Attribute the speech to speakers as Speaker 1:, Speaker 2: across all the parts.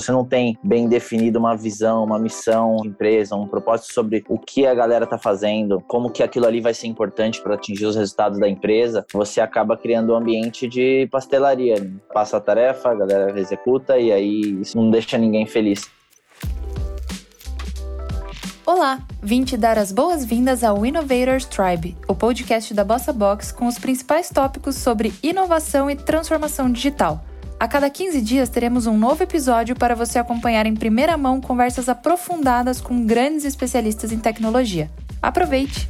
Speaker 1: você não tem bem definido uma visão, uma missão empresa, um propósito sobre o que a galera tá fazendo, como que aquilo ali vai ser importante para atingir os resultados da empresa, você acaba criando um ambiente de pastelaria. Né? Passa a tarefa, a galera executa e aí isso não deixa ninguém feliz.
Speaker 2: Olá, vim te dar as boas-vindas ao Innovators Tribe, o podcast da Bossa Box com os principais tópicos sobre inovação e transformação digital. A cada 15 dias teremos um novo episódio para você acompanhar em primeira mão conversas aprofundadas com grandes especialistas em tecnologia. Aproveite!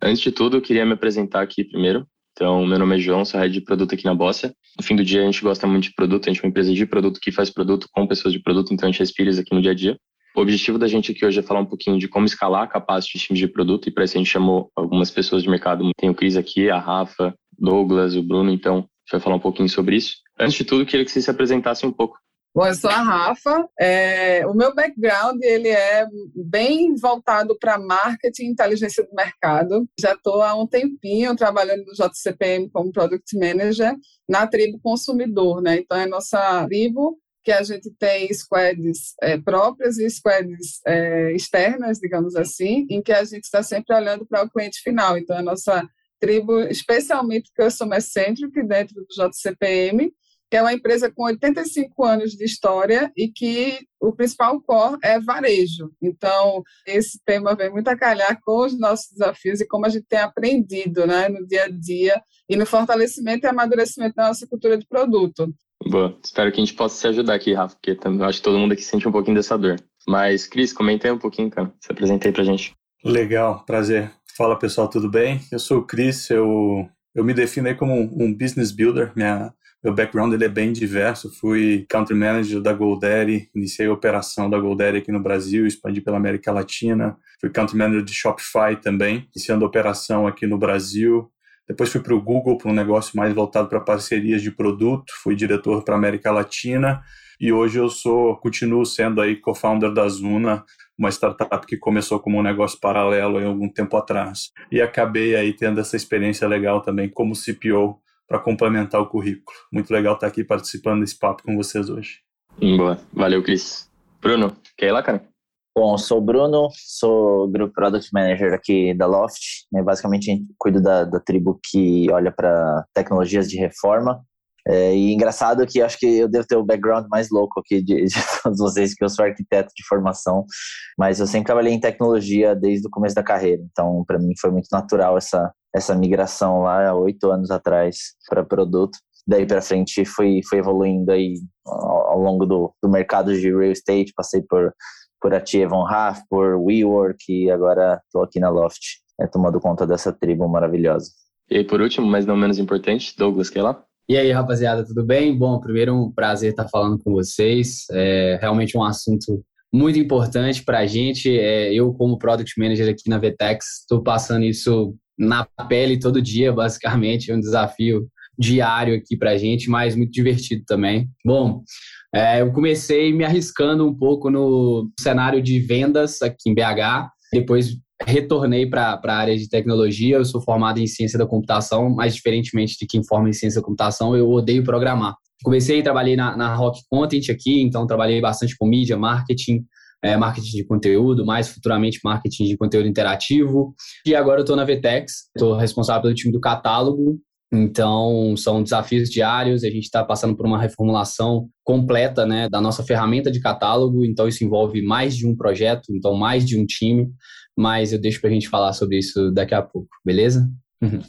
Speaker 3: Antes de tudo, eu queria me apresentar aqui primeiro. Então, meu nome é João, sou head de produto aqui na Bossa. No fim do dia, a gente gosta muito de produto, a gente é uma empresa de produto que faz produto com pessoas de produto, então a gente respira isso aqui no dia a dia. O objetivo da gente aqui hoje é falar um pouquinho de como escalar a capacidade de times de produto e para isso a gente chamou algumas pessoas de mercado. Tem o Cris aqui, a Rafa, Douglas, o Bruno, então vai falar um pouquinho sobre isso. Antes de tudo, queria que vocês se apresentassem um pouco.
Speaker 4: Bom, eu sou a Rafa. É, o meu background ele é bem voltado para marketing e inteligência do mercado. Já estou há um tempinho trabalhando no JCPM como Product Manager na tribo consumidor, né? Então é nossa tribo que a gente tem squads é, próprias e squads é, externas, digamos assim, em que a gente está sempre olhando para o cliente final. Então, a nossa tribo, especialmente Customer Centric, dentro do JCPM, que é uma empresa com 85 anos de história e que o principal core é varejo. Então, esse tema vem muito a calhar com os nossos desafios e como a gente tem aprendido né, no dia a dia e no fortalecimento e amadurecimento da nossa cultura de produto.
Speaker 3: Boa. Espero que a gente possa se ajudar aqui, Rafa, porque eu acho que todo mundo aqui sente um pouquinho dessa dor. Mas, Cris, comenta aí um pouquinho, cara. Se apresenta aí pra gente.
Speaker 5: Legal, prazer. Fala, pessoal, tudo bem? Eu sou o Cris, eu, eu me defino como um business builder. Minha, meu background ele é bem diverso. Fui country manager da GoDaddy, iniciei a operação da GoDaddy aqui no Brasil, expandi pela América Latina. Fui country manager de Shopify também, iniciando a operação aqui no Brasil. Depois fui para o Google, para um negócio mais voltado para parcerias de produto. Fui diretor para América Latina e hoje eu sou, continuo sendo aí co-founder da Zuna, uma startup que começou como um negócio paralelo há algum tempo atrás. E acabei aí tendo essa experiência legal também como CPO para complementar o currículo. Muito legal estar aqui participando desse papo com vocês hoje.
Speaker 3: Boa, valeu, Cris. Bruno, quer ir lá, cara?
Speaker 1: Bom, sou o Bruno, sou Group Product Manager aqui da Loft. Né? Basicamente, cuido da, da tribo que olha para tecnologias de reforma. É, e engraçado que acho que eu devo ter o background mais louco aqui de, de todos vocês, que eu sou arquiteto de formação, mas eu sempre trabalhei em tecnologia desde o começo da carreira. Então, para mim foi muito natural essa, essa migração lá, há oito anos atrás, para produto daí para frente fui, fui evoluindo aí ao, ao longo do, do mercado de real estate, passei por por a Tia Von por WeWork e agora estou aqui na Loft, né, tomando conta dessa tribo maravilhosa.
Speaker 3: E por último, mas não menos importante, Douglas, quer lá?
Speaker 6: E aí, rapaziada, tudo bem? Bom, primeiro um prazer estar falando com vocês. É realmente um assunto muito importante para a gente. É, eu, como Product Manager aqui na Vtex, estou passando isso na pele todo dia, basicamente. É um desafio diário aqui para a gente, mas muito divertido também. Bom, é, eu comecei me arriscando um pouco no cenário de vendas aqui em BH, depois retornei para a área de tecnologia. Eu sou formado em ciência da computação, mas diferentemente de quem forma em ciência da computação, eu odeio programar. Comecei e trabalhei na, na Rock Content aqui, então trabalhei bastante com mídia, marketing, é, marketing de conteúdo, mais futuramente marketing de conteúdo interativo. E agora eu estou na Vtex, estou responsável pelo time do catálogo então, são desafios diários, a gente está passando por uma reformulação completa né, da nossa ferramenta de catálogo, então isso envolve mais de um projeto, então mais de um time, mas eu deixo para a gente falar sobre isso daqui a pouco, beleza?
Speaker 3: Uhum.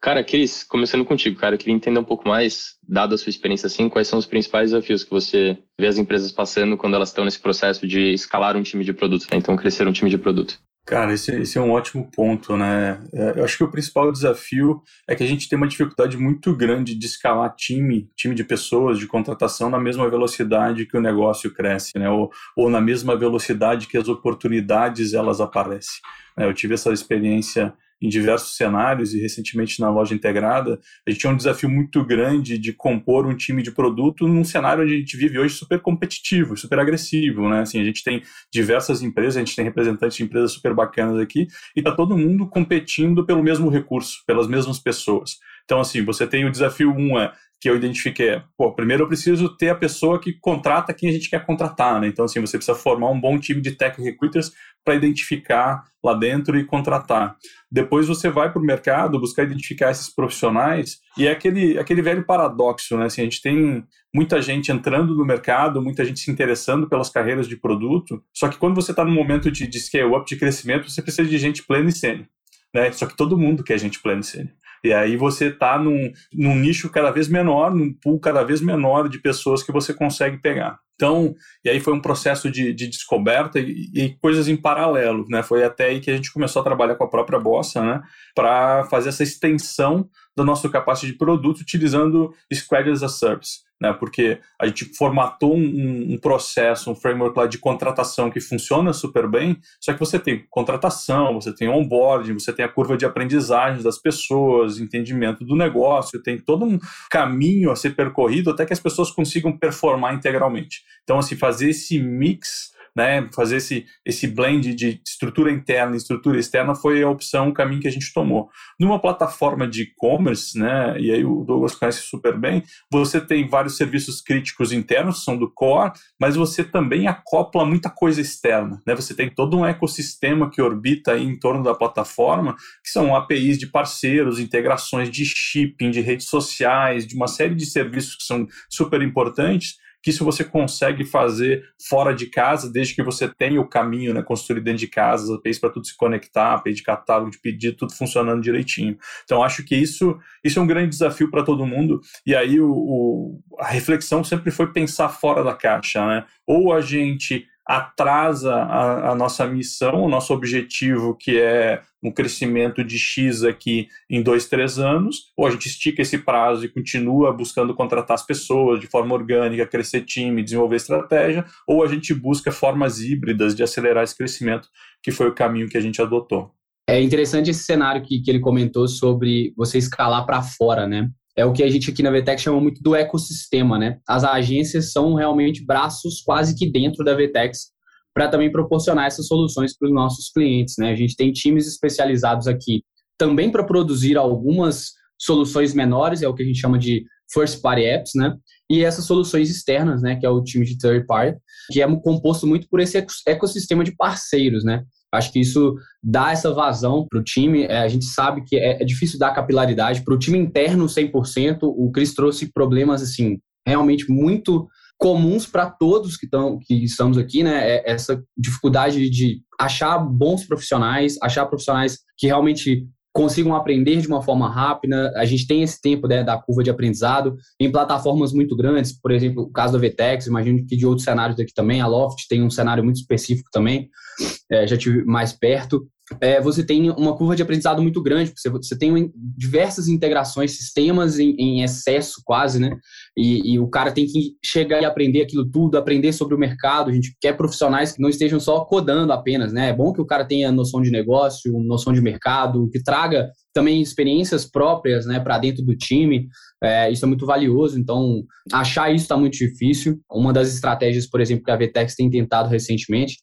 Speaker 3: Cara, Cris, começando contigo, cara, eu queria entender um pouco mais, dado a sua experiência assim, quais são os principais desafios que você vê as empresas passando quando elas estão nesse processo de escalar um time de produto, né? então crescer um time de produto.
Speaker 5: Cara, esse, esse, é um ótimo ponto, né? É, eu acho que o principal desafio é que a gente tem uma dificuldade muito grande de escalar time, time de pessoas, de contratação na mesma velocidade que o negócio cresce, né? Ou, ou na mesma velocidade que as oportunidades elas aparecem. É, eu tive essa experiência em diversos cenários e recentemente na loja integrada, a gente tinha um desafio muito grande de compor um time de produto num cenário onde a gente vive hoje super competitivo, super agressivo, né? Assim, a gente tem diversas empresas, a gente tem representantes de empresas super bacanas aqui e tá todo mundo competindo pelo mesmo recurso, pelas mesmas pessoas. Então, assim, você tem o desafio um é que eu identifiquei, pô, primeiro eu preciso ter a pessoa que contrata quem a gente quer contratar, né? Então, assim, você precisa formar um bom time de tech recruiters para identificar lá dentro e contratar. Depois você vai para o mercado buscar identificar esses profissionais e é aquele, aquele velho paradoxo, né? Assim, a gente tem muita gente entrando no mercado, muita gente se interessando pelas carreiras de produto, só que quando você está no momento de, de scale-up, de crescimento, você precisa de gente plena e sênior. Né? Só que todo mundo quer gente plena e sênior. E aí você está num, num nicho cada vez menor, num pool cada vez menor de pessoas que você consegue pegar. Então, e aí foi um processo de, de descoberta e, e, coisas em paralelo, né? Foi até aí que a gente começou a trabalhar com a própria Bossa, né? Para fazer essa extensão do nosso capacidade de produto utilizando Squad as a Service né? Porque a gente formatou um, um, processo, um framework lá de contratação que funciona super bem, só que você tem contratação, você tem onboarding, você tem a curva de aprendizagem das pessoas, entendimento do negócio, tem todo um caminho a ser percorrido até que as pessoas consigam performar integralmente. Então, assim, fazer esse mix né, fazer esse, esse blend de estrutura interna e estrutura externa foi a opção, o caminho que a gente tomou. Numa plataforma de e-commerce, né, e aí o Douglas conhece super bem, você tem vários serviços críticos internos, são do core, mas você também acopla muita coisa externa. Né? Você tem todo um ecossistema que orbita em torno da plataforma, que são APIs de parceiros, integrações de shipping, de redes sociais, de uma série de serviços que são super importantes, que isso você consegue fazer fora de casa, desde que você tenha o caminho né, construído dentro de casa, as APIs para tudo se conectar, API de catálogo, de pedido, tudo funcionando direitinho. Então, acho que isso, isso é um grande desafio para todo mundo. E aí, o, o, a reflexão sempre foi pensar fora da caixa. Né? Ou a gente atrasa a, a, nossa missão, o nosso objetivo, que é um crescimento de X aqui em dois, três anos, ou a gente estica esse prazo e continua buscando contratar as pessoas de forma orgânica, crescer time, desenvolver estratégia, ou a gente busca formas híbridas de acelerar esse crescimento, que foi o caminho que a gente adotou.
Speaker 6: É interessante esse cenário que, que ele comentou sobre você escalar para fora, né? É o que a gente aqui na VTEC chama muito do ecossistema, né? As agências são realmente braços quase que dentro da VTEX para também proporcionar essas soluções para os nossos clientes, né? A gente tem times especializados aqui também para produzir algumas soluções menores, é o que a gente chama de first party apps, né? E essas soluções externas, né, que é o time de third party, que é composto muito por esse ecossistema de parceiros, né? Acho que isso dá essa vazão para o time. É, a gente sabe que é, é difícil dar capilaridade. Para o time interno, 100%, o Cris trouxe problemas assim realmente muito comuns para todos que, tão, que estamos aqui, né? É essa dificuldade de achar bons profissionais, achar profissionais que realmente consigam aprender de uma forma rápida. A gente tem esse tempo né, da curva de aprendizado em plataformas muito grandes, por exemplo, o caso da VTEX, imagino que de outros cenários daqui também, a Loft tem um cenário muito específico também, é, já tive mais perto é, você tem uma curva de aprendizado muito grande, você, você tem diversas integrações, sistemas em, em excesso quase, né? E, e, o cara tem que chegar e aprender aquilo tudo, aprender sobre o mercado. A gente quer profissionais que não estejam só codando apenas, né? É bom que o cara tenha noção de negócio, noção de mercado, que traga também experiências próprias, né, para dentro do time. É, isso é muito valioso. Então, achar isso está muito difícil. Uma das estratégias, por exemplo, que a VTEX tem tentado recentemente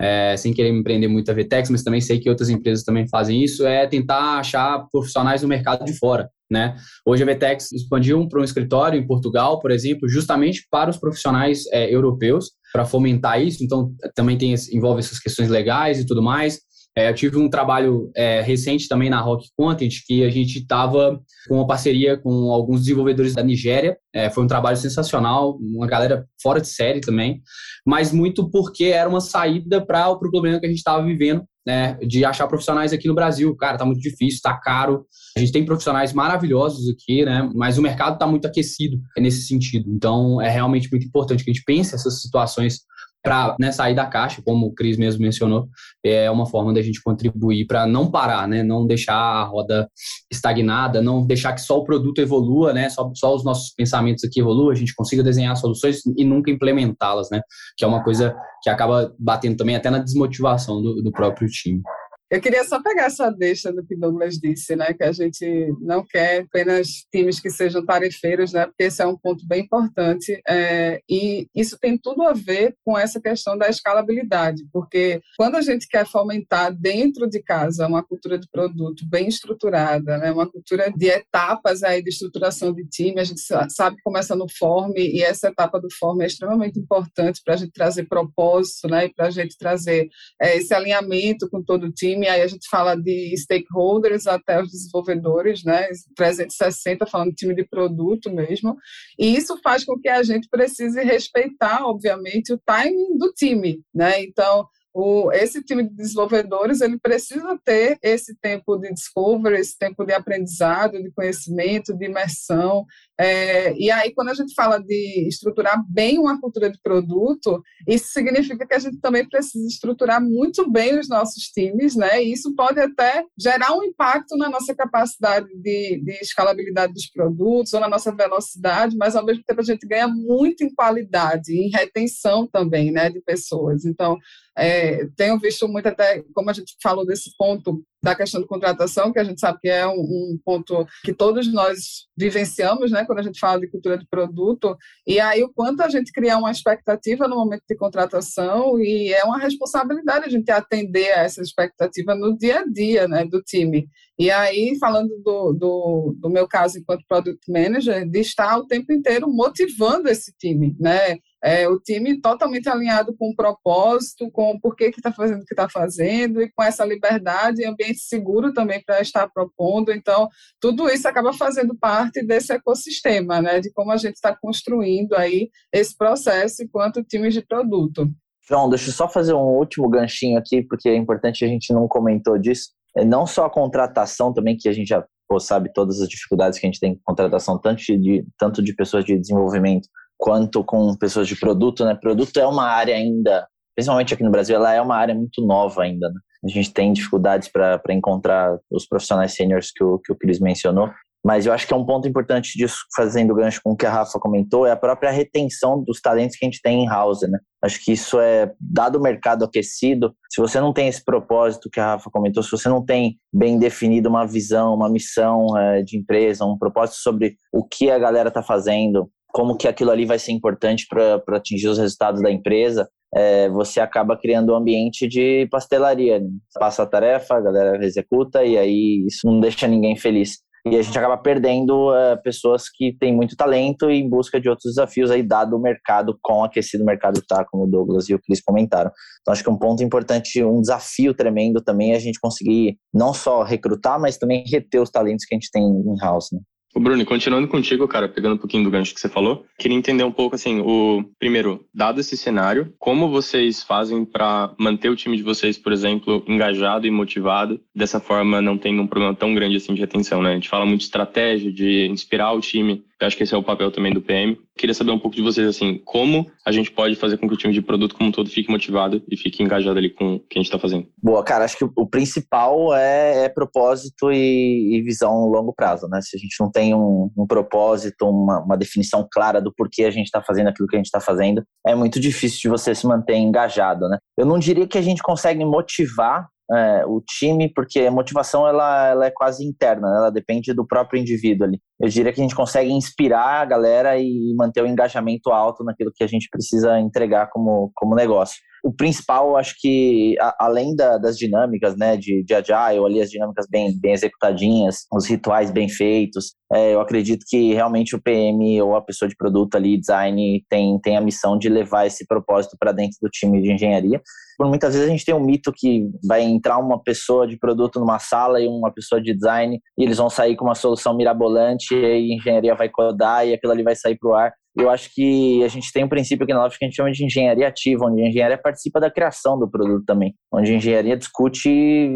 Speaker 6: é, sem querer me prender muito a VTEX, mas também sei que outras empresas também fazem isso, é tentar achar profissionais no mercado de fora. Né? Hoje a VTEX expandiu para um escritório em Portugal, por exemplo, justamente para os profissionais é, europeus, para fomentar isso. Então, também tem, envolve essas questões legais e tudo mais. É, eu tive um trabalho é, recente também na Rock Content, que a gente estava com uma parceria com alguns desenvolvedores da Nigéria. É, foi um trabalho sensacional, uma galera fora de série também, mas muito porque era uma saída para o problema que a gente estava vivendo, né, de achar profissionais aqui no Brasil. Cara, tá muito difícil, tá caro. A gente tem profissionais maravilhosos aqui, né, mas o mercado está muito aquecido nesse sentido. Então, é realmente muito importante que a gente pense essas situações para né, sair da caixa, como o Cris mesmo mencionou, é uma forma da gente contribuir para não parar, né, não deixar a roda estagnada, não deixar que só o produto evolua, né, só, só os nossos pensamentos aqui evoluam, a gente consiga desenhar soluções e nunca implementá-las, né, que é uma coisa que acaba batendo também até na desmotivação do, do próprio time.
Speaker 4: Eu queria só pegar essa deixa do que Douglas disse, né, que a gente não quer apenas times que sejam tarefeiros, né, porque esse é um ponto bem importante é, e isso tem tudo a ver com essa questão da escalabilidade, porque quando a gente quer fomentar dentro de casa uma cultura de produto bem estruturada, né, uma cultura de etapas aí de estruturação de time, a gente sabe começa no form e essa etapa do form é extremamente importante para a gente trazer propósito, né, e para a gente trazer é, esse alinhamento com todo o time time, aí a gente fala de stakeholders até os desenvolvedores, né, 360 falando de time de produto mesmo, e isso faz com que a gente precise respeitar, obviamente, o timing do time, né, então o, esse time de desenvolvedores ele precisa ter esse tempo de discovery, esse tempo de aprendizado, de conhecimento, de imersão. É, e aí, quando a gente fala de estruturar bem uma cultura de produto, isso significa que a gente também precisa estruturar muito bem os nossos times, né? E isso pode até gerar um impacto na nossa capacidade de, de escalabilidade dos produtos ou na nossa velocidade, mas ao mesmo tempo a gente ganha muito em qualidade, em retenção também, né, de pessoas. Então, é, tenho visto muito até, como a gente falou desse ponto da questão de contratação, que a gente sabe que é um, um, ponto que todos nós vivenciamos, né, quando a gente fala de cultura de produto, e aí o quanto a gente cria uma expectativa no momento de contratação, e é uma responsabilidade a gente atender a essa expectativa no dia a dia, né, do time. E aí, falando do, do, do meu caso enquanto Product Manager, de estar o tempo inteiro motivando esse time, né, é, o time totalmente alinhado com o propósito, com o porquê que está fazendo o que está fazendo e com essa liberdade e ambiente seguro também para estar propondo. Então, tudo isso acaba fazendo parte desse ecossistema, né, de como a gente está construindo aí esse processo enquanto times de produto.
Speaker 1: João, deixa eu só fazer um último ganchinho aqui, porque é importante, a gente não comentou disso. É não só a contratação também, que a gente já pô, sabe todas as dificuldades que a gente tem com contratação, tanto de, tanto de pessoas de desenvolvimento quanto com pessoas de produto, né? Produto é uma área ainda, principalmente aqui no Brasil, ela é uma área muito nova ainda, né? A gente tem dificuldades para encontrar os profissionais seniors que o, que o Cris mencionou, mas eu acho que é um ponto importante disso, fazendo gancho com o que a Rafa comentou, é a própria retenção dos talentos que a gente tem em house, né? Acho que isso é, dado o mercado aquecido, se você não tem esse propósito que a Rafa comentou, se você não tem bem definido uma visão, uma missão é, de empresa, um propósito sobre o que a galera está fazendo, como que aquilo ali vai ser importante para atingir os resultados da empresa, é, você acaba criando um ambiente de pastelaria. Né? Passa a tarefa, a galera executa e aí isso não deixa ninguém feliz. E a gente acaba perdendo é, pessoas que têm muito talento em busca de outros desafios aí, dado o mercado, quão aquecido o mercado está, como o Douglas e o Cris comentaram. Então, acho que um ponto importante, um desafio tremendo também é a gente conseguir não só recrutar, mas também reter os talentos que a gente tem in-house. Né?
Speaker 3: O Bruno, continuando contigo, cara, pegando um pouquinho do gancho que você falou, queria entender um pouco assim, o primeiro, dado esse cenário, como vocês fazem para manter o time de vocês, por exemplo, engajado e motivado, dessa forma não tendo um problema tão grande assim de retenção, né? A gente fala muito de estratégia, de inspirar o time eu acho que esse é o papel também do PM. Queria saber um pouco de vocês, assim, como a gente pode fazer com que o time de produto como um todo fique motivado e fique engajado ali com o que a gente está fazendo?
Speaker 1: Boa, cara, acho que o principal é, é propósito e, e, visão a longo prazo, né? Se a gente não tem um, um propósito, uma, uma, definição clara do porquê a gente está fazendo aquilo que a gente está fazendo, é muito difícil de você se manter engajado, né? Eu não diria que a gente consegue motivar é, o time, porque a motivação ela, ela é quase interna, né? ela depende do próprio indivíduo ali. Eu diria que a gente consegue inspirar a galera e manter o engajamento alto naquilo que a gente precisa entregar como, como negócio. O principal, acho que, a, além da, das dinâmicas, né, de, de agile, ali as dinâmicas bem, bem executadinhas, os rituais bem feitos, é, eu acredito que realmente o PM ou a pessoa de produto ali, design, tem, tem a missão de levar esse propósito para dentro do time de engenharia por muitas vezes a gente tem um mito que vai entrar uma pessoa de produto numa sala e uma pessoa de design e eles vão sair com uma solução mirabolante e a engenharia vai codar e aquilo ali vai sair para o ar. Eu acho que a gente tem um princípio aqui na Loft que a gente chama de engenharia ativa, onde a engenharia participa da criação do produto também, onde a engenharia discute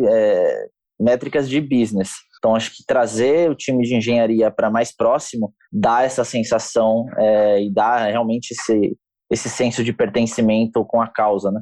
Speaker 1: é, métricas de business. Então, acho que trazer o time de engenharia para mais próximo dá essa sensação é, e dá realmente esse, esse senso de pertencimento com a causa, né?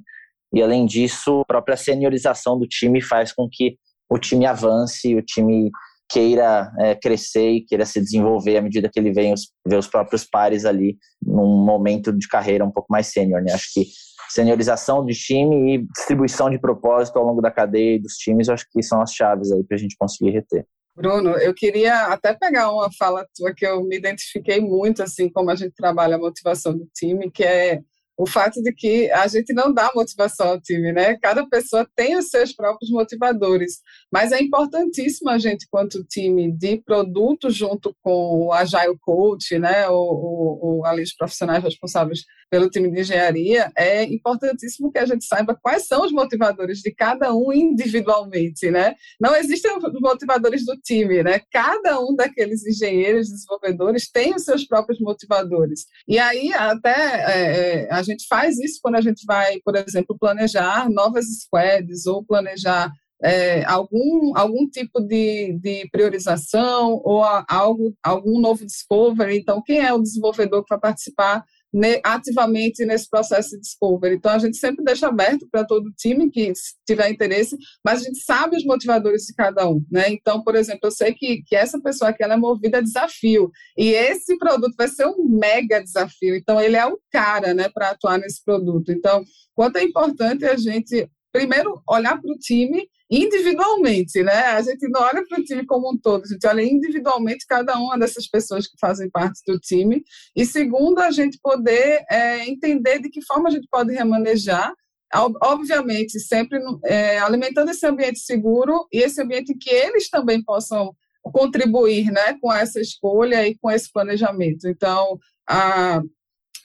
Speaker 1: E além disso, a própria seniorização do time faz com que o time avance, o time queira é, crescer e queira se desenvolver à medida que ele vem os, vê os próprios pares ali num momento de carreira um pouco mais sênior, né? Acho que seniorização de time e distribuição de propósito ao longo da cadeia dos times, acho que são as chaves aí para a gente conseguir reter.
Speaker 4: Bruno, eu queria até pegar uma fala tua que eu me identifiquei muito, assim, como a gente trabalha a motivação do time, que é o fato de que a gente não dá motivação ao time, né? Cada pessoa tem os seus próprios motivadores, mas é importantíssimo a gente, quanto time de produto, junto com o Agile Coach, né? O, o, ali os profissionais responsáveis pelo time de engenharia, é importantíssimo que a gente saiba quais são os motivadores de cada um individualmente, né? Não existem motivadores do time, né? Cada um daqueles engenheiros, desenvolvedores tem os seus próprios motivadores. E aí até é, é a gente faz isso quando a gente vai, por exemplo, planejar novas squads ou planejar é, algum, algum tipo de, de priorização ou a, algo, algum novo discovery. Então, quem é o desenvolvedor que vai participar ativamente nesse processo de discovery? Então, a gente sempre deixa aberto para todo time que tiver interesse, mas a gente sabe os motivadores de cada um. Né? Então, por exemplo, eu sei que, que essa pessoa aqui ela é movida a desafio, e esse produto vai ser um mega desafio. Então, ele é o cara né, para atuar nesse produto. Então, quanto é importante a gente primeiro olhar para o time individualmente, né? A gente não olha para o time como um todo, a gente olha individualmente cada uma dessas pessoas que fazem parte do time. E segundo, a gente poder é, entender de que forma a gente pode remanejar, obviamente sempre é, alimentando esse ambiente seguro e esse ambiente que eles também possam contribuir, né, com essa escolha e com esse planejamento. Então, a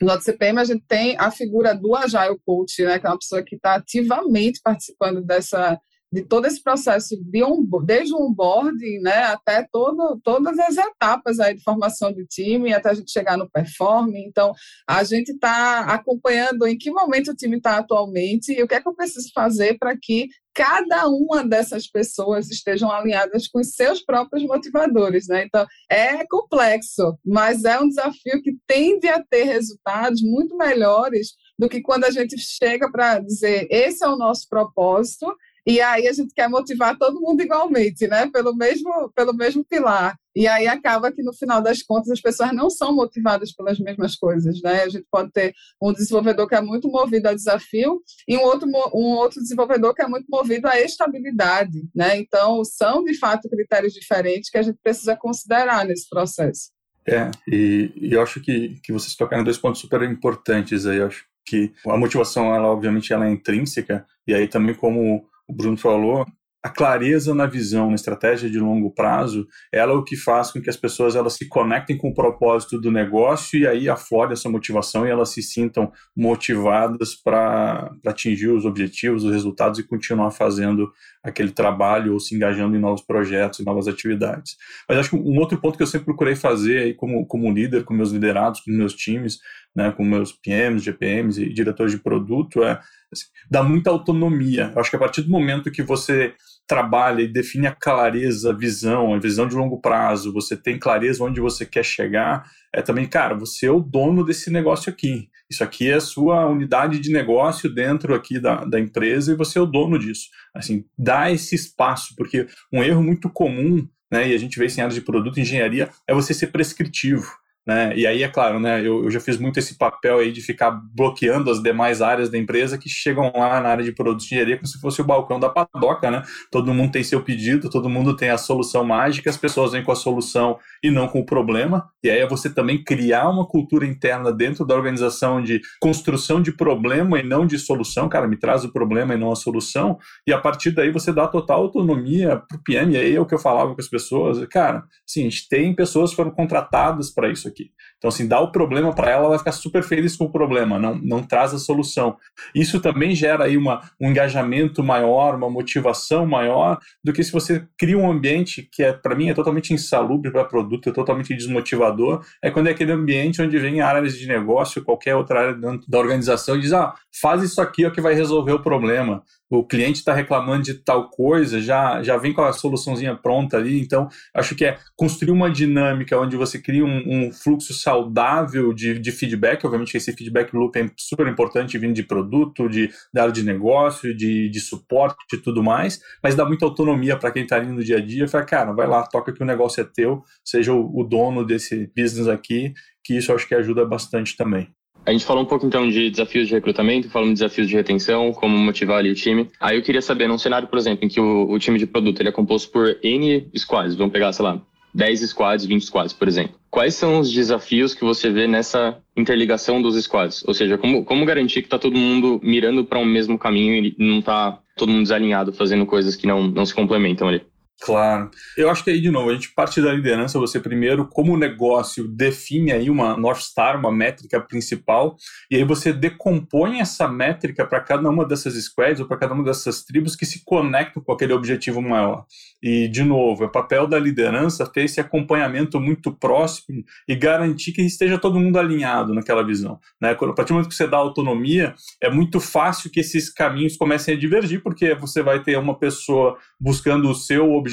Speaker 4: no CPM a gente tem a figura do Agile Coach, né, que é uma pessoa que está ativamente participando dessa de todo esse processo de um, desde o onboarding, né, até todo, todas as etapas aí de formação de time, até a gente chegar no performing. Então, a gente está acompanhando em que momento o time está atualmente e o que é que eu preciso fazer para que cada uma dessas pessoas estejam alinhadas com os seus próprios motivadores, né? Então, é complexo, mas é um desafio que tende a ter resultados muito melhores do que quando a gente chega para dizer esse é o nosso propósito e aí a gente quer motivar todo mundo igualmente, né? Pelo mesmo, pelo mesmo pilar. E aí acaba que no final das contas as pessoas não são motivadas pelas mesmas coisas, né? A gente pode ter um desenvolvedor que é muito movido a desafio e um outro, um outro desenvolvedor que é muito movido à estabilidade, né? Então são de fato critérios diferentes que a gente precisa considerar nesse processo.
Speaker 5: É, e, e eu acho que, que vocês tocaram dois pontos super importantes aí. Eu acho que a motivação, ela obviamente ela é intrínseca, e aí também como o Bruno falou, a clareza na visão, na estratégia de longo prazo, ela é o que faz com que as pessoas elas se conectem com o propósito do negócio e aí aflore essa motivação e elas se sintam motivadas para atingir os objetivos, os resultados e continuar fazendo aquele trabalho ou se engajando em novos projetos novas atividades. Mas acho que um outro ponto que eu sempre procurei fazer aí como, como líder, com meus liderados, com meus times, né, com meus PMs, GPMs e diretores de produto é assim, dar muita autonomia. Eu acho que a partir do momento que você trabalha e define a clareza, a visão, a visão de longo prazo, você tem clareza onde você quer chegar, é também, cara, você é o dono desse negócio aqui. Isso aqui é sua unidade de negócio dentro aqui da, da empresa e você é o dono disso. Assim, dá esse espaço, porque um erro muito comum, né, e a gente vê isso em áreas de produto e engenharia, é você ser prescritivo. Né? E aí, é claro, né, eu, eu, já fiz muito esse papel aí de ficar bloqueando as demais áreas da empresa que chegam lá na área de produto de engenharia como se fosse o balcão da padoca, né? Todo mundo tem seu pedido, todo mundo tem a solução mágica, as pessoas vêm com a solução e não com o problema. E aí é você também criar uma cultura interna dentro da organização de construção de problema e não de solução. Cara, me traz o problema e não a solução. E a partir daí você dá total autonomia para o PM. E aí é o que eu falava com as pessoas. Cara, sim, a gente tem pessoas que foram contratadas para isso aqui. Então, assim, dá o problema para ela, ela vai ficar super feliz com o problema, não, não traz a solução. Isso também gera aí uma, um engajamento maior, uma motivação maior, do que se você cria um ambiente que, é para mim, é totalmente insalubre para produto, é totalmente desmotivador. É quando é aquele ambiente onde vem áreas de negócio, qualquer outra área da organização e diz: ah, faz isso aqui, é o que vai resolver o problema o cliente está reclamando de tal coisa, já, já vem com a soluçãozinha pronta ali. Então, acho que é construir uma dinâmica onde você cria um, um fluxo saudável de, de feedback. Obviamente, esse feedback loop é super importante vindo de produto, de, de área de negócio, de, de suporte e tudo mais, mas dá muita autonomia para quem está ali no dia a dia. Fala, cara, vai lá, toca que o negócio é teu, seja o, o dono desse business aqui, que isso acho que ajuda bastante também.
Speaker 3: A gente falou um pouco então de desafios de recrutamento, falamos de desafios de retenção, como motivar ali o time. Aí eu queria saber, num cenário, por exemplo, em que o, o time de produto ele é composto por N squads, vamos pegar, sei lá, 10 squads, 20 squads, por exemplo. Quais são os desafios que você vê nessa interligação dos squads? Ou seja, como, como garantir que está todo mundo mirando para um mesmo caminho e não está todo mundo desalinhado fazendo coisas que não, não se complementam ali?
Speaker 5: Claro. Eu acho que aí, de novo, a gente parte da liderança, você primeiro, como negócio define aí uma North Star, uma métrica principal, e aí você decompõe essa métrica para cada uma dessas squads ou para cada uma dessas tribos que se conectam com aquele objetivo maior. E, de novo, é papel da liderança ter esse acompanhamento muito próximo e garantir que esteja todo mundo alinhado naquela visão. Né? A partir do momento que você dá autonomia, é muito fácil que esses caminhos comecem a divergir, porque você vai ter uma pessoa buscando o seu objetivo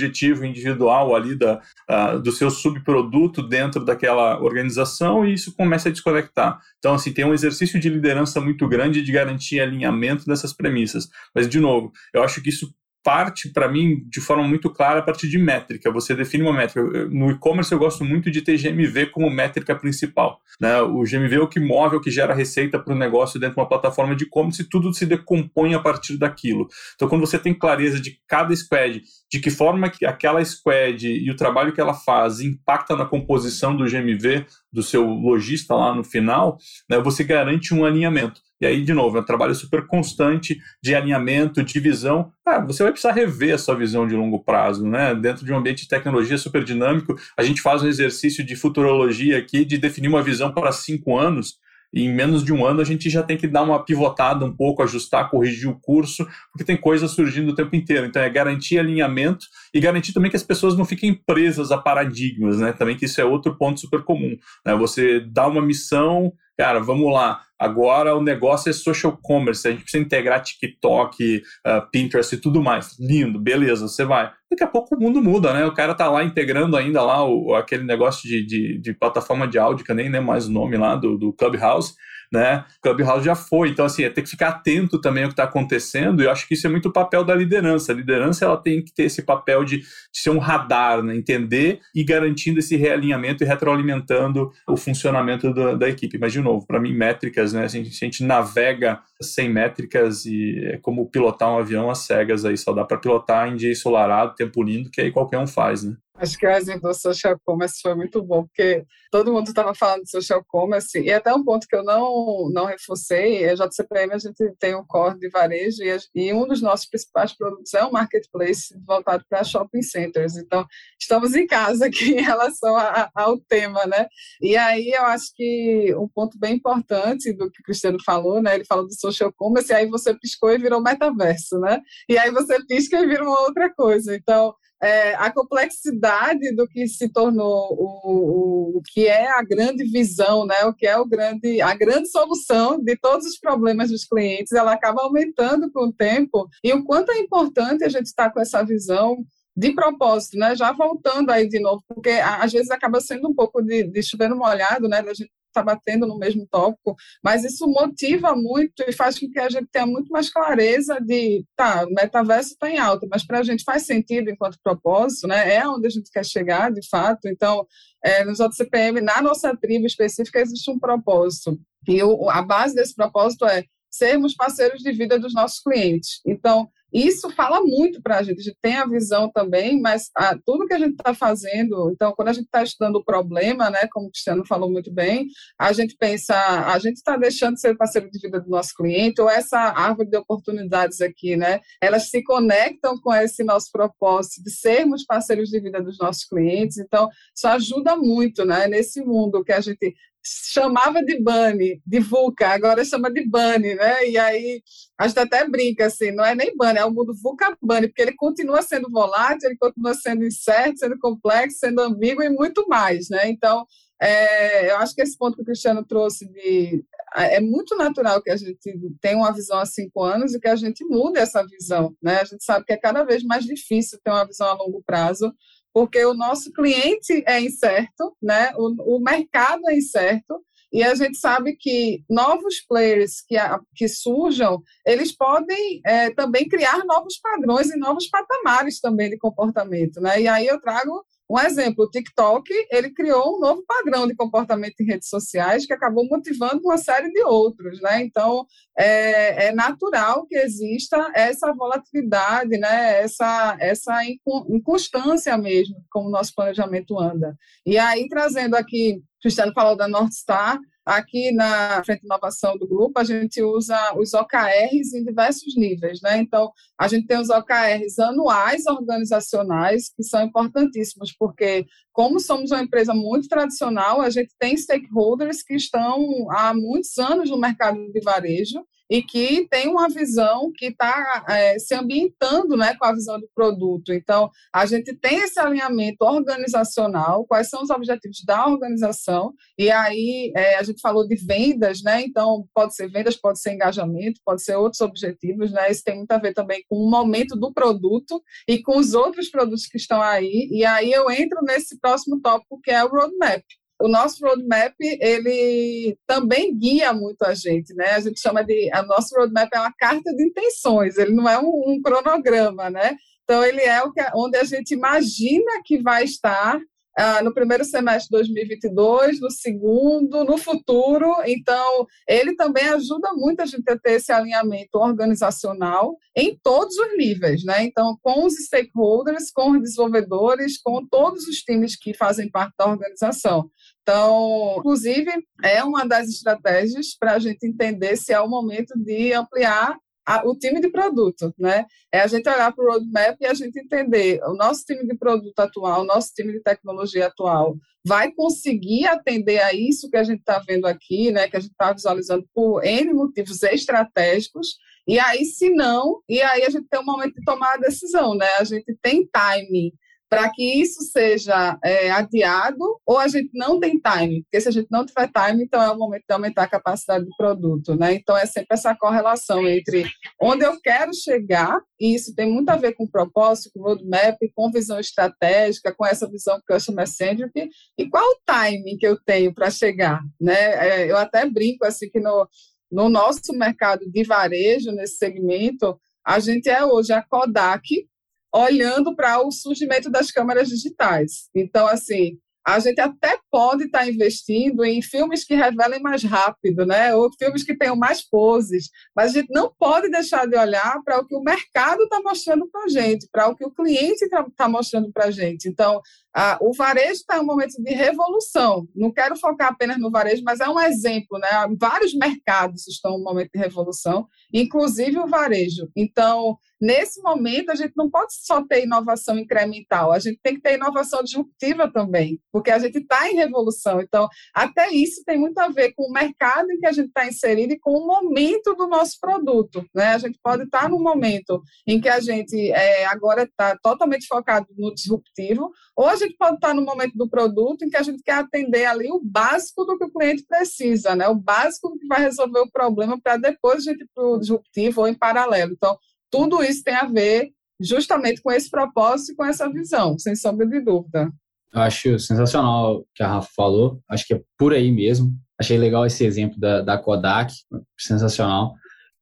Speaker 5: individual ali da, uh, do seu subproduto dentro daquela organização e isso começa a desconectar. Então, assim, tem um exercício de liderança muito grande de garantir alinhamento dessas premissas. Mas, de novo, eu acho que isso parte, para mim, de forma muito clara a partir de métrica. Você define uma métrica. No e-commerce, eu gosto muito de ter GMV como métrica principal. Né? O GMV é o que move, é o que gera receita para o negócio dentro de uma plataforma de e-commerce e tudo se decompõe a partir daquilo. Então, quando você tem clareza de cada squad, de que forma que aquela squad e o trabalho que ela faz impacta na composição do GMV do seu lojista lá no final, né, você garante um alinhamento. E aí, de novo, é um trabalho super constante de alinhamento, de visão. Ah, você vai precisar rever a sua visão de longo prazo, né? Dentro de um ambiente de tecnologia super dinâmico, a gente faz um exercício de futurologia aqui, de definir uma visão para cinco anos e em menos de um ano a gente já tem que dar uma pivotada um pouco, ajustar, corrigir o curso, porque tem coisas surgindo o tempo inteiro. Então é garantir alinhamento e garantir também que as pessoas não fiquem presas a paradigmas, né? Também que isso é outro ponto super comum. Né? Você dá uma missão, cara, vamos lá. Agora o negócio é social commerce, a gente precisa integrar TikTok, uh, Pinterest e tudo mais. Lindo, beleza, você vai. Daqui a pouco o mundo muda, né? O cara tá lá integrando ainda lá o, aquele negócio de, de, de plataforma de áudio, que nem lembro mais o nome lá do, do Clubhouse né? Clubhouse já foi. Então, assim, é ter que ficar atento também ao que está acontecendo, e eu acho que isso é muito o papel da liderança. A liderança ela tem que ter esse papel de, de ser um radar, né? entender e garantindo esse realinhamento e retroalimentando o funcionamento da, da equipe. Mas, de novo, para mim, métricas, né? Assim, se a gente navega sem métricas e é como pilotar um avião às cegas aí, só dá para pilotar em dia ensolarado, tempo lindo, que aí qualquer um faz, né?
Speaker 4: Acho que o exemplo do social commerce foi muito bom, porque todo mundo estava falando de social commerce, e até um ponto que eu não, não reforcei, a JCPM a gente tem um core de varejo, e, e um dos nossos principais produtos é um marketplace voltado para shopping centers. Então, estamos em casa aqui em relação a, ao tema, né? E aí eu acho que um ponto bem importante do que o Cristiano falou, né? Ele falou do social commerce, e aí você piscou e virou metaverso, né? E aí você pisca e vira uma outra coisa. Então, é, a complexidade do que se tornou o, o, que é a grande visão, né? o que é o grande, a grande solução de todos os problemas dos clientes, ela acaba aumentando com o tempo. E o quanto é importante a gente estar com essa visão de propósito, né? Já voltando aí de novo, porque às vezes acaba sendo um pouco de, de chover molhado, né? Da gente está batendo no mesmo tópico, mas isso motiva muito e faz com que a gente tenha muito mais clareza de, tá, o metaverso está em alta, mas para a gente faz sentido enquanto propósito, né? É onde a gente quer chegar, de fato. Então, é, no JCPM, na nossa tribo específica, existe um propósito. E o, a base desse propósito é sermos parceiros de vida dos nossos clientes. Então, isso fala muito para a gente, a gente tem a visão também, mas a, tudo que a gente está fazendo, então, quando a gente está estudando o problema, né, como o Cristiano falou muito bem, a gente pensa, a gente está deixando de ser parceiro de vida do nosso cliente, ou essa árvore de oportunidades aqui, né, elas se conectam com esse nosso propósito de sermos parceiros de vida dos nossos clientes, então, isso ajuda muito, né, nesse mundo que a gente chamava de Bunny, de VUCA, agora chama de Bunny, né? E aí a gente até brinca assim, não é nem Bunny, é o mundo VUCA Bunny, porque ele continua sendo volátil, ele continua sendo incerto, sendo complexo, sendo ambíguo e muito mais, né? Então, é, eu acho que esse ponto que o Cristiano trouxe de é muito natural que a gente tenha uma visão há cinco anos e que a gente mude essa visão, né? A gente sabe que é cada vez mais difícil ter uma visão a longo prazo, porque o nosso cliente é incerto, né? o, o mercado é incerto, e a gente sabe que novos players que, que surjam, eles podem é, também criar novos padrões e novos patamares também de comportamento. Né? E aí eu trago Um exemplo, o TikTok, ele criou um novo padrão de comportamento em redes sociais que acabou motivando uma série de outros, né? Então, é, é natural que exista essa volatilidade, né? Essa, essa inconstância mesmo, como o nosso planejamento anda. E aí, trazendo aqui, Cristiano falou da North Star, Aqui na frente de inovação do grupo, a gente usa os OKRs em diversos níveis, né? Então, a gente tem os OKRs anuais organizacionais, que são importantíssimos, porque, como somos uma empresa muito tradicional, a gente tem stakeholders que estão há muitos anos no mercado de varejo e que tem uma visão que está é, se ambientando né, com a visão do produto. Então, a gente tem esse alinhamento organizacional, quais são os objetivos da organização, e aí é, a gente falou de vendas, né? Então, pode ser vendas, pode ser engajamento, pode ser outros objetivos, né? Isso tem muito a ver também com o momento do produto e com os outros produtos que estão aí. E aí eu entro nesse próximo tópico que é o roadmap o nosso roadmap ele também guia muito a gente, né? A gente chama de a nosso roadmap é uma carta de intenções, ele não é um, um cronograma, né? Então ele é o que, onde a gente imagina que vai estar ah, no primeiro semestre de 2022, no segundo, no futuro. Então, ele também ajuda muito a gente a ter esse alinhamento organizacional em todos os níveis, né? Então, com os stakeholders, com os desenvolvedores, com todos os times que fazem parte da organização. Então, inclusive, é uma das estratégias para a gente entender se é o momento de ampliar a, o time de produto, né? É a gente olhar para o roadmap e a gente entender o nosso time de produto atual, o nosso time de tecnologia atual vai conseguir atender a isso que a gente está vendo aqui, né? Que a gente está visualizando por N motivos estratégicos. E aí, se não, e aí a gente tem um momento de tomar a decisão, né? A gente tem timing para que isso seja é, adiado ou a gente não tem time, porque se a gente não tiver time, então é o momento de aumentar a capacidade do produto, né? Então é sempre essa correlação entre onde eu quero chegar, e isso tem muito a ver com propósito, com roadmap, com visão estratégica, com essa visão customer centric, e qual o timing que eu tenho para chegar, né? É, eu até brinco assim que no, no nosso mercado de varejo, nesse segmento, a gente é hoje a Kodak olhando para o surgimento das câmeras digitais. Então, assim, a gente até pode estar tá investindo em filmes que revelem mais rápido, né? Ou filmes que tenham mais poses, mas a gente não pode deixar de olhar para o que o mercado está mostrando para a gente, para o que o cliente está tá mostrando para a gente. Então, a, o varejo está em um momento de revolução. Não quero focar apenas no varejo, mas é um exemplo, né? Vários mercados estão em um momento de revolução, inclusive o varejo. Então, Nesse momento, a gente não pode só ter inovação incremental, a gente tem que ter inovação disruptiva também, porque a gente está em revolução. Então, até isso tem muito a ver com o mercado em que a gente está inserido e com o momento do nosso produto. Né? A gente pode estar tá num momento em que a gente é, agora está totalmente focado no disruptivo, ou a gente pode estar tá no momento do produto em que a gente quer atender ali o básico do que o cliente precisa, né? o básico que vai resolver o problema para depois a gente ir para o disruptivo ou em paralelo. Então, tudo isso tem a ver justamente com esse propósito e com essa visão, sem sombra de dúvida.
Speaker 6: Eu acho sensacional o que a Rafa falou, acho que é por aí mesmo. Achei legal esse exemplo da, da Kodak, sensacional.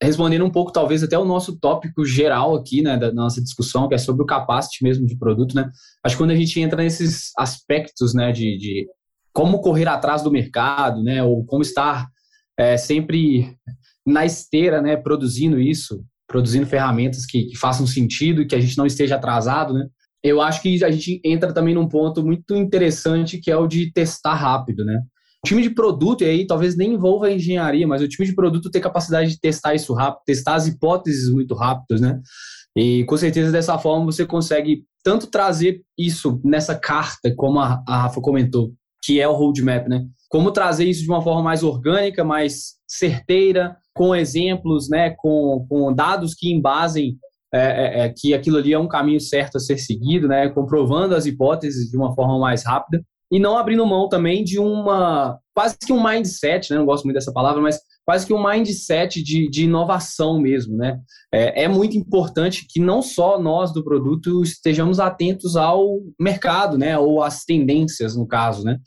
Speaker 6: Respondendo um pouco, talvez, até o nosso tópico geral aqui, né, da nossa discussão, que é sobre o capacity mesmo de produto, né? Acho que quando a gente entra nesses aspectos, né, de, de como correr atrás do mercado, né, ou como estar é, sempre na esteira, né, produzindo isso, produzindo ferramentas que, que façam sentido e que a gente não esteja atrasado, né? Eu acho que a gente entra também num ponto muito interessante que é o de testar rápido, né? O time de produto, e aí talvez nem envolva a engenharia, mas o time de produto tem capacidade de testar isso rápido, testar as hipóteses muito rápidas, né? E com certeza dessa forma você consegue tanto trazer isso nessa carta, como a, a Rafa comentou, que é o roadmap, né? Como trazer isso de uma forma mais orgânica, mais certeira, com exemplos, né, com, com dados que embasem é, é, é, que aquilo ali é um caminho certo a ser seguido, né, comprovando as hipóteses de uma forma mais rápida e não abrindo mão também de uma quase que um mindset, né? Não gosto muito dessa palavra, mas quase que um mindset de, de inovação mesmo, né? É, é, muito importante que não só nós do produto estejamos atentos ao mercado, né? Ou às tendências, no caso, né?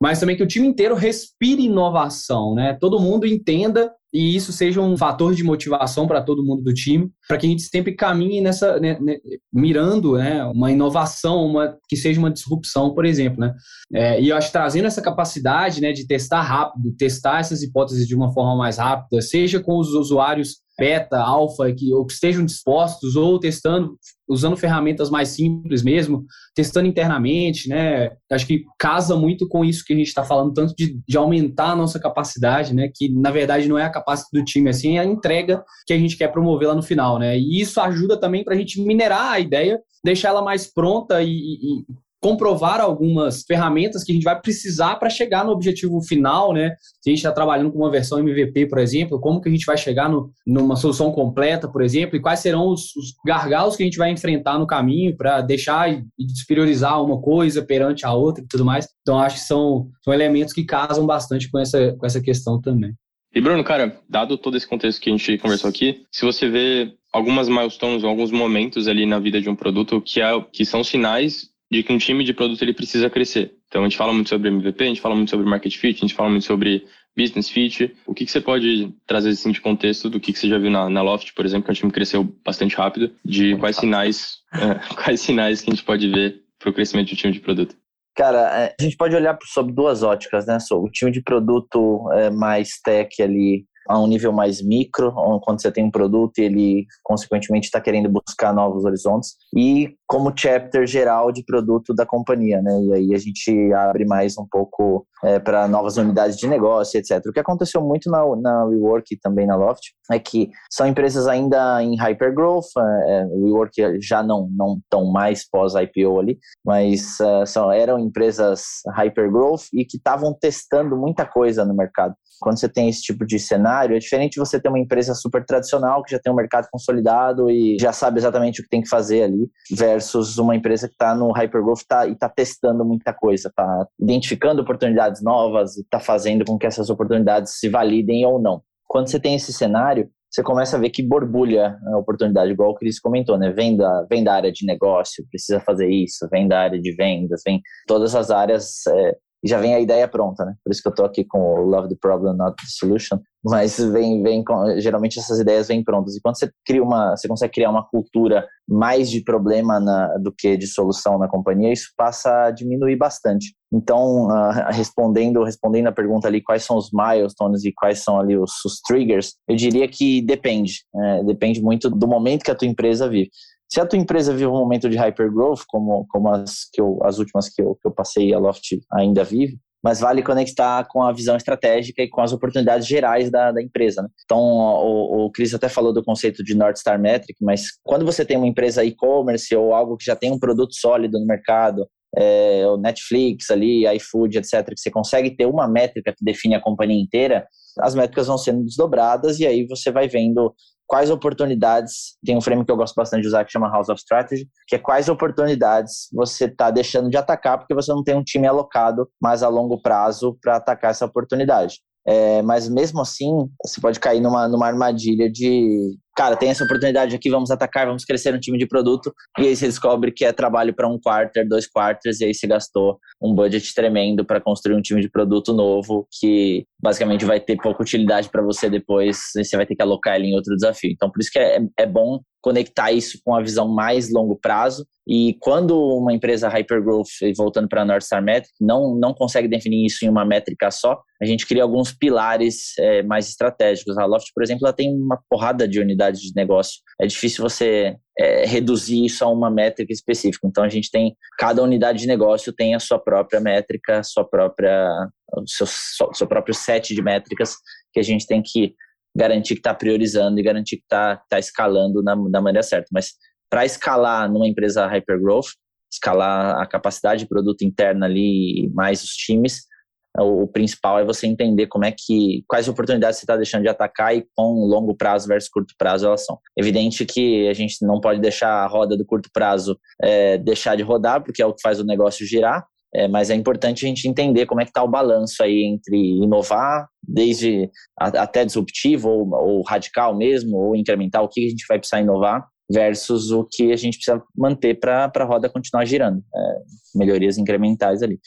Speaker 6: Mas também que o time inteiro respire inovação, né? Todo mundo entenda e isso seja um fator de motivação para todo mundo do time, para que a gente sempre caminhe nessa, né, né, mirando né, uma inovação, uma, que seja uma disrupção, por exemplo. Né? É, e eu acho trazendo essa capacidade né, de testar rápido, testar essas hipóteses de uma forma mais rápida, seja com os usuários beta, alfa, que, ou que estejam dispostos, ou testando, usando ferramentas mais simples mesmo, testando internamente, né? Acho que casa muito com isso que a gente está falando, tanto de, de, aumentar a nossa capacidade, né? Que na verdade não é a capacidade do time, assim, é a entrega que a gente quer promover lá no final, né? E isso ajuda também para a gente minerar a ideia, deixar ela mais pronta e, e comprovar algumas ferramentas que a gente vai precisar para chegar no objetivo final, né? Se a gente está trabalhando com uma versão MVP, por exemplo, como que a gente vai chegar no, numa solução completa, por exemplo, e quais serão os, os gargalos que a gente vai enfrentar no caminho para deixar e, despriorizar uma coisa perante a outra e tudo mais. Então, acho que são, são elementos que casam bastante com essa, com essa questão também.
Speaker 3: E Bruno, cara, dado todo esse contexto que a gente conversou aqui, se você vê algumas milestones, alguns momentos ali na vida de um produto que, é, que são sinais de que um time de produto ele precisa crescer. Então a gente fala muito sobre MVP, a gente fala muito sobre market fit, a gente fala muito sobre business fit. O que, que você pode trazer assim, de contexto do que, que você já viu na, na Loft, por exemplo, que é um time que cresceu bastante rápido, de quais sinais, é, quais sinais que a gente pode ver para o crescimento do time de produto?
Speaker 1: Cara, é, a gente pode olhar sobre duas óticas, né? O time de produto é mais tech ali a um nível mais micro, quando você tem um produto e ele, consequentemente, está querendo buscar novos horizontes, e como chapter geral de produto da companhia, né? E aí a gente abre mais um pouco é, para novas unidades de negócio, etc. O que aconteceu muito na, na WeWork e também na Loft é que são empresas ainda em hypergrowth, é, WeWork já não não mais pós-IPO ali, mas uh, são, eram empresas hypergrowth e que estavam testando muita coisa no mercado. Quando você tem esse tipo de cenário, é diferente você ter uma empresa super tradicional que já tem um mercado consolidado e já sabe exatamente o que tem que fazer ali, versus uma empresa que está no hypergrowth tá, e está testando muita coisa, está identificando oportunidades novas e está fazendo com que essas oportunidades se validem ou não. Quando você tem esse cenário, você começa a ver que borbulha a oportunidade, igual o Cris comentou, né? Vem da, vem da área de negócio, precisa fazer isso, vem da área de vendas, vem todas as áreas é, e já vem a ideia pronta, né? Por isso que eu tô aqui com o Love the Problem, Not the Solution. Mas vem, vem com, geralmente essas ideias vêm prontas. E quando você cria uma, você consegue criar uma cultura mais de problema na, do que de solução na companhia, isso passa a diminuir bastante. Então, uh, respondendo, respondendo a pergunta ali, quais são os milestones e quais são ali os, os triggers, eu diria que depende. É, depende muito do momento que a tua empresa vive. Se a tua empresa vive um momento de hypergrowth, como, como as, que eu, as últimas que eu, que eu passei, a Loft ainda vive, mas vale conectar com a visão estratégica e com as oportunidades gerais da, da empresa. Né? Então, o, o Cris até falou do conceito de North Star Metric, mas quando você tem uma empresa e-commerce ou algo que já tem um produto sólido no mercado, é, o Netflix ali, iFood, etc., que você consegue ter uma métrica que define a companhia inteira, as métricas vão sendo desdobradas e aí você vai vendo quais oportunidades, tem um frame que eu gosto bastante de usar que chama House of Strategy, que é quais oportunidades você está deixando de atacar porque você não tem um time alocado mais a longo prazo para atacar essa oportunidade. É, mas mesmo assim, você pode cair numa, numa armadilha de cara, tem essa oportunidade aqui, vamos atacar, vamos crescer um time de produto, e aí você descobre que é trabalho para um quarter, dois quarters, e aí você gastou um budget tremendo para construir um time de produto novo, que basicamente vai ter pouca utilidade para você depois, e você vai ter que alocar ele em outro desafio. Então, por isso que é, é bom conectar isso com a visão mais longo prazo. E quando uma empresa hypergrowth, voltando para a North Star Metric, não, não consegue definir isso em uma métrica só, a gente cria alguns pilares é, mais estratégicos. A Loft, por exemplo, ela tem uma porrada de unidades de negócio. É difícil você é, reduzir isso a uma métrica específica. Então, a gente tem, cada unidade de negócio tem a sua própria métrica, sua própria, seu, seu próprio set de métricas que a gente tem que garantir que está priorizando e garantir que está tá escalando na, da maneira certa. Mas para escalar numa empresa hypergrowth, escalar a capacidade de produto interna ali, mais os times, o, o principal é você entender como é que quais oportunidades você está deixando de atacar e com longo prazo versus curto prazo elas são. Evidente que a gente não pode deixar a roda do curto prazo é, deixar de rodar, porque é o que faz o negócio girar, é, mas é importante a gente entender como é que está o balanço aí entre inovar, desde a, até disruptivo ou, ou, radical mesmo, ou incremental, o que a gente vai precisar inovar, versus o que a gente precisa manter para a roda continuar girando. É, melhorias incrementais ali.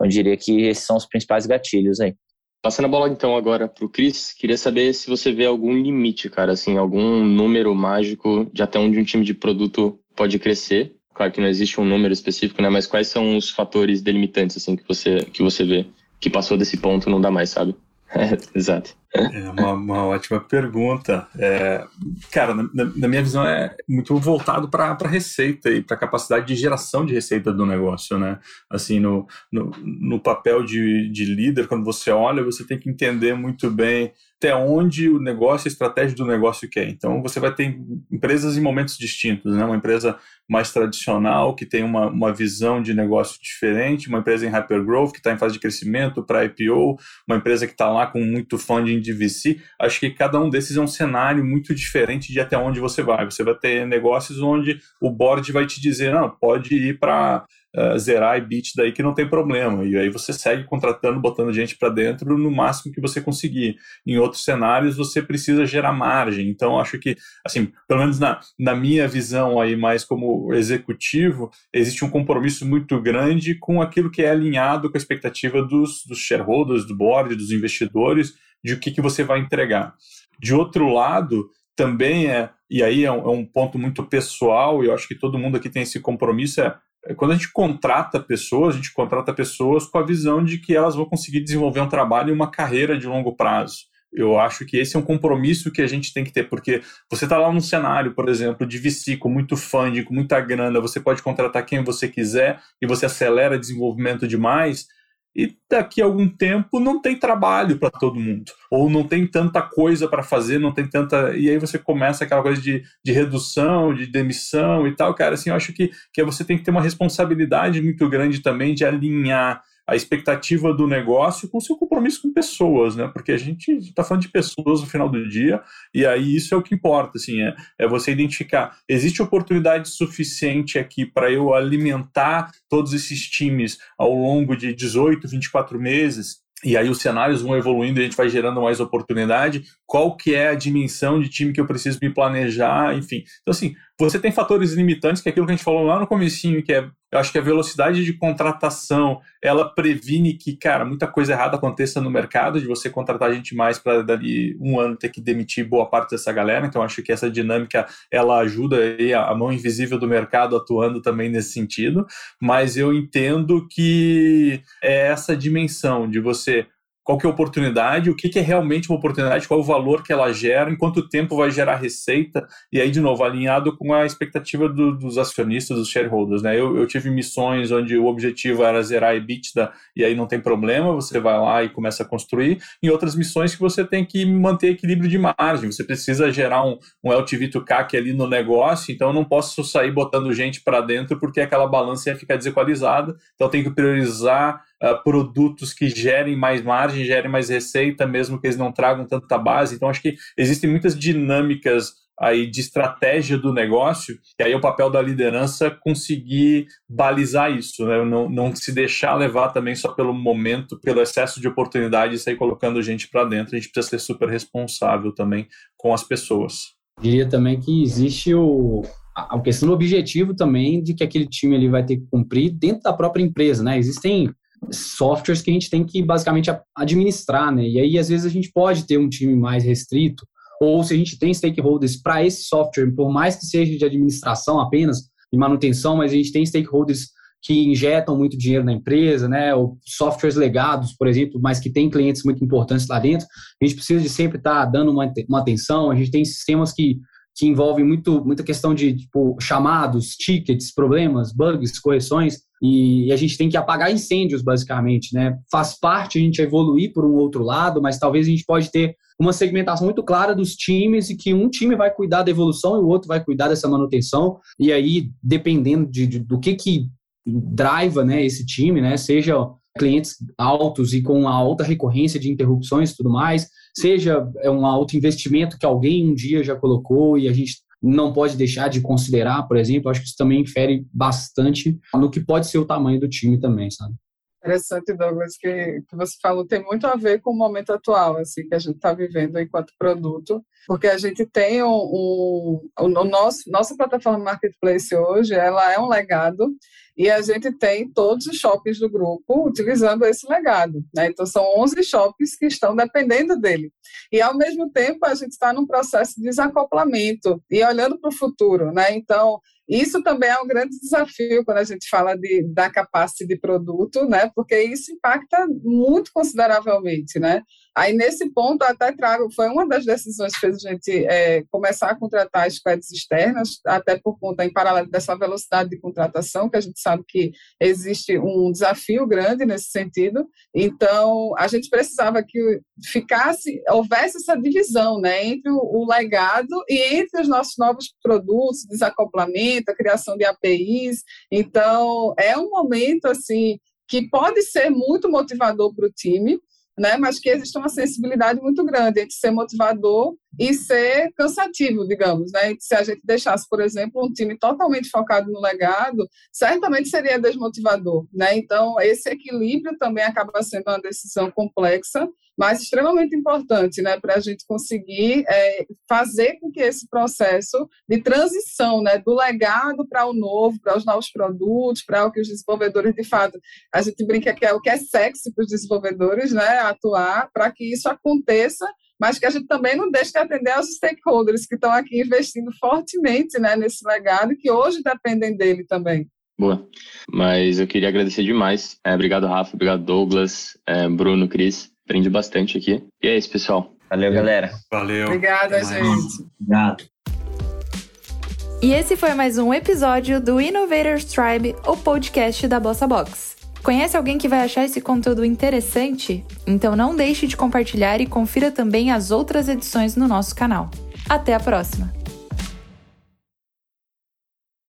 Speaker 1: Eu diria que esses são os principais gatilhos aí.
Speaker 3: Passando a bola então agora para o Cris, queria saber se você vê algum limite, cara, assim, algum número mágico de até onde um time de produto pode crescer. Claro que não existe um número específico, né? Mas quais são os fatores delimitantes assim que você que você vê que passou desse ponto não dá mais, sabe? É, exato.
Speaker 5: É uma, uma ótima pergunta. É, cara, na, na, minha visão é muito voltado para a receita e para a capacidade de geração de receita do negócio, né? Assim, no, no, no papel de, de líder, quando você olha, você tem que entender muito bem até onde o negócio, a estratégia do negócio quer. Então, você vai ter empresas em momentos distintos, né? Uma empresa mais tradicional, que tem uma, uma visão de negócio diferente, uma empresa em hypergrowth, que está em fase de crescimento para IPO, uma empresa que está lá com muito funding de VC. Acho que cada um desses é um cenário muito diferente de até onde você vai. Você vai ter negócios onde o board vai te dizer, não, pode ir para uh, zerar EBIT daí que não tem problema. E aí você segue contratando, botando gente para dentro no máximo que você conseguir. Em outros cenários você precisa gerar margem. Então acho que, assim, pelo menos na, na minha visão aí mais como executivo, existe um compromisso muito grande com aquilo que é alinhado com a expectativa dos, dos shareholders, do board, dos investidores, de o que, que você vai entregar. De outro lado, também é, e aí é um, é um ponto muito pessoal, e eu acho que todo mundo aqui tem esse compromisso, é é, quando a gente contrata pessoas, a gente contrata pessoas com a visão de que elas vão conseguir desenvolver um trabalho e uma carreira de longo prazo. Eu acho que esse é um compromisso que a gente tem que ter, porque você está lá num cenário, por exemplo, de VC com muito funding, com muita grana, você pode contratar quem você quiser e você acelera desenvolvimento demais e daqui a algum tempo não tem trabalho para todo mundo, ou não tem tanta coisa para fazer, não tem tanta. E aí você começa aquela coisa de, de redução, de demissão e tal, cara. Assim, eu acho que, que você tem que ter uma responsabilidade muito grande também de alinhar a expectativa do negócio com seu compromisso com pessoas, né? Porque a gente está falando de pessoas no final do dia, e aí isso é o que importa, assim, é, é você identificar, existe oportunidade suficiente aqui para eu alimentar todos esses times ao longo de 18, 24 meses, e aí os cenários vão evoluindo e a gente vai gerando mais oportunidade, qual que é a dimensão de time que eu preciso me planejar, enfim. Então, assim, você tem fatores limitantes, que é aquilo que a gente falou lá no comecinho, que é, eu acho que a velocidade de contratação, ela previne que, cara, muita coisa errada aconteça no mercado, de você contratar gente mais para dali um ano ter que demitir boa parte dessa galera, então acho que essa dinâmica, ela ajuda aí a mão invisível do mercado atuando também nesse sentido, mas eu entendo que é essa dimensão de você qual que é a oportunidade, o que, que é realmente uma oportunidade, qual é o valor que ela gera, em quanto tempo vai gerar receita, e aí, de novo, alinhado com a expectativa do, dos acionistas, dos shareholders. Né? Eu, eu, tive missões onde o objetivo era zerar EBITDA, e aí não tem problema, você vai lá e começa a construir, em outras missões que você tem que manter equilíbrio de margem, você precisa gerar um, um LTV to CAC ali no negócio, então eu não posso sair botando gente para dentro, porque aquela balança ia ficar desequalizada, então eu tenho que priorizar uh, produtos que gerem mais margem, gerem mais receita, mesmo que eles não tragam tanta base. Então, acho que existem muitas dinâmicas aí de estratégia do negócio, e aí é o papel da liderança conseguir balizar isso, né? não, não se deixar levar também só pelo momento, pelo excesso de oportunidade e sair colocando gente para dentro. A gente precisa ser super responsável também com as pessoas.
Speaker 6: Diria também que existe o, a questão do objetivo também de que aquele time ali vai ter que cumprir dentro da própria empresa, né? Existem softwares que a gente tem que basicamente administrar, né? E aí às vezes a gente pode ter um time mais restrito, ou se a gente tem stakeholders para esse software, por mais que seja de administração apenas, de manutenção, mas a gente tem stakeholders que injetam muito dinheiro na empresa, né? Ou softwares legados, por exemplo, mas que tem clientes muito importantes lá dentro. A gente precisa de sempre estar tá dando uma, uma atenção. A gente tem sistemas que que envolvem muito, muita questão de tipo, chamados, tickets, problemas, bugs, correções, e a gente tem que apagar incêndios, basicamente, né? Faz parte a gente evoluir por um outro lado, mas talvez a gente pode ter uma segmentação muito clara dos times e que um time vai cuidar da evolução e o outro vai cuidar dessa manutenção, e aí, dependendo de, de do que que driva né, esse time, né? Seja clientes altos e com uma alta recorrência de interrupções e tudo mais, seja é um alto investimento que alguém um dia já colocou e a gente não pode deixar de considerar, por exemplo, acho que isso também infere bastante no que pode ser o tamanho do time também, sabe?
Speaker 4: Interessante, Douglas, que, que você falou tem muito a ver com o momento atual, assim, que a gente está vivendo enquanto produto, porque a gente tem um, um, o nosso, nossa plataforma Marketplace hoje, ela é um legado e a gente tem todos os shoppings do grupo utilizando esse legado. Né? Então, são 11 shoppings que estão dependendo dele. E, ao mesmo tempo, a gente está num processo de desacoplamento e olhando para o futuro. Né? Então, isso também é um grande desafio quando a gente fala de, da capacidade de produto, né? Porque isso impacta muito consideravelmente, né? Aí, nesse ponto, até trago, foi uma das decisões que fez a gente é, começar a contratar squads externas, até por conta, em paralelo dessa velocidade de contratação, que a gente sabe que existe um desafio grande nesse sentido. Então, a gente precisava que ficasse, houvesse essa divisão, né? Entre o, o legado e entre os nossos novos produtos, desacoplamento, a criação de APIs. Então, é um momento assim que pode ser muito motivador para o time, né? mas que existe uma sensibilidade muito grande entre ser motivador e ser cansativo, digamos. Né? Se a gente deixasse, por exemplo, um time totalmente focado no legado, certamente seria desmotivador. Né? Então, esse equilíbrio também acaba sendo uma decisão complexa, mas extremamente importante né? para a gente conseguir é, fazer com que esse processo de transição né? do legado para o novo, para os novos produtos, para o que os desenvolvedores, de fato, a gente brinca que é o que é sexy para os desenvolvedores né? atuar, para que isso aconteça mas que a gente também não deixe de atender aos stakeholders que estão aqui investindo fortemente né, nesse legado, que hoje dependem dele também.
Speaker 3: Boa. Mas eu queria agradecer demais. É, obrigado, Rafa. Obrigado, Douglas, é, Bruno, Cris. Aprendi bastante aqui. E é isso, pessoal.
Speaker 1: Valeu, galera.
Speaker 5: Valeu.
Speaker 4: Obrigada, gente.
Speaker 1: Obrigado.
Speaker 2: E esse foi mais um episódio do Innovators Tribe, o podcast da Bossa Box. Conhece alguém que vai achar esse conteúdo interessante? Então não deixe de compartilhar e confira também as outras edições no nosso canal. Até a próxima!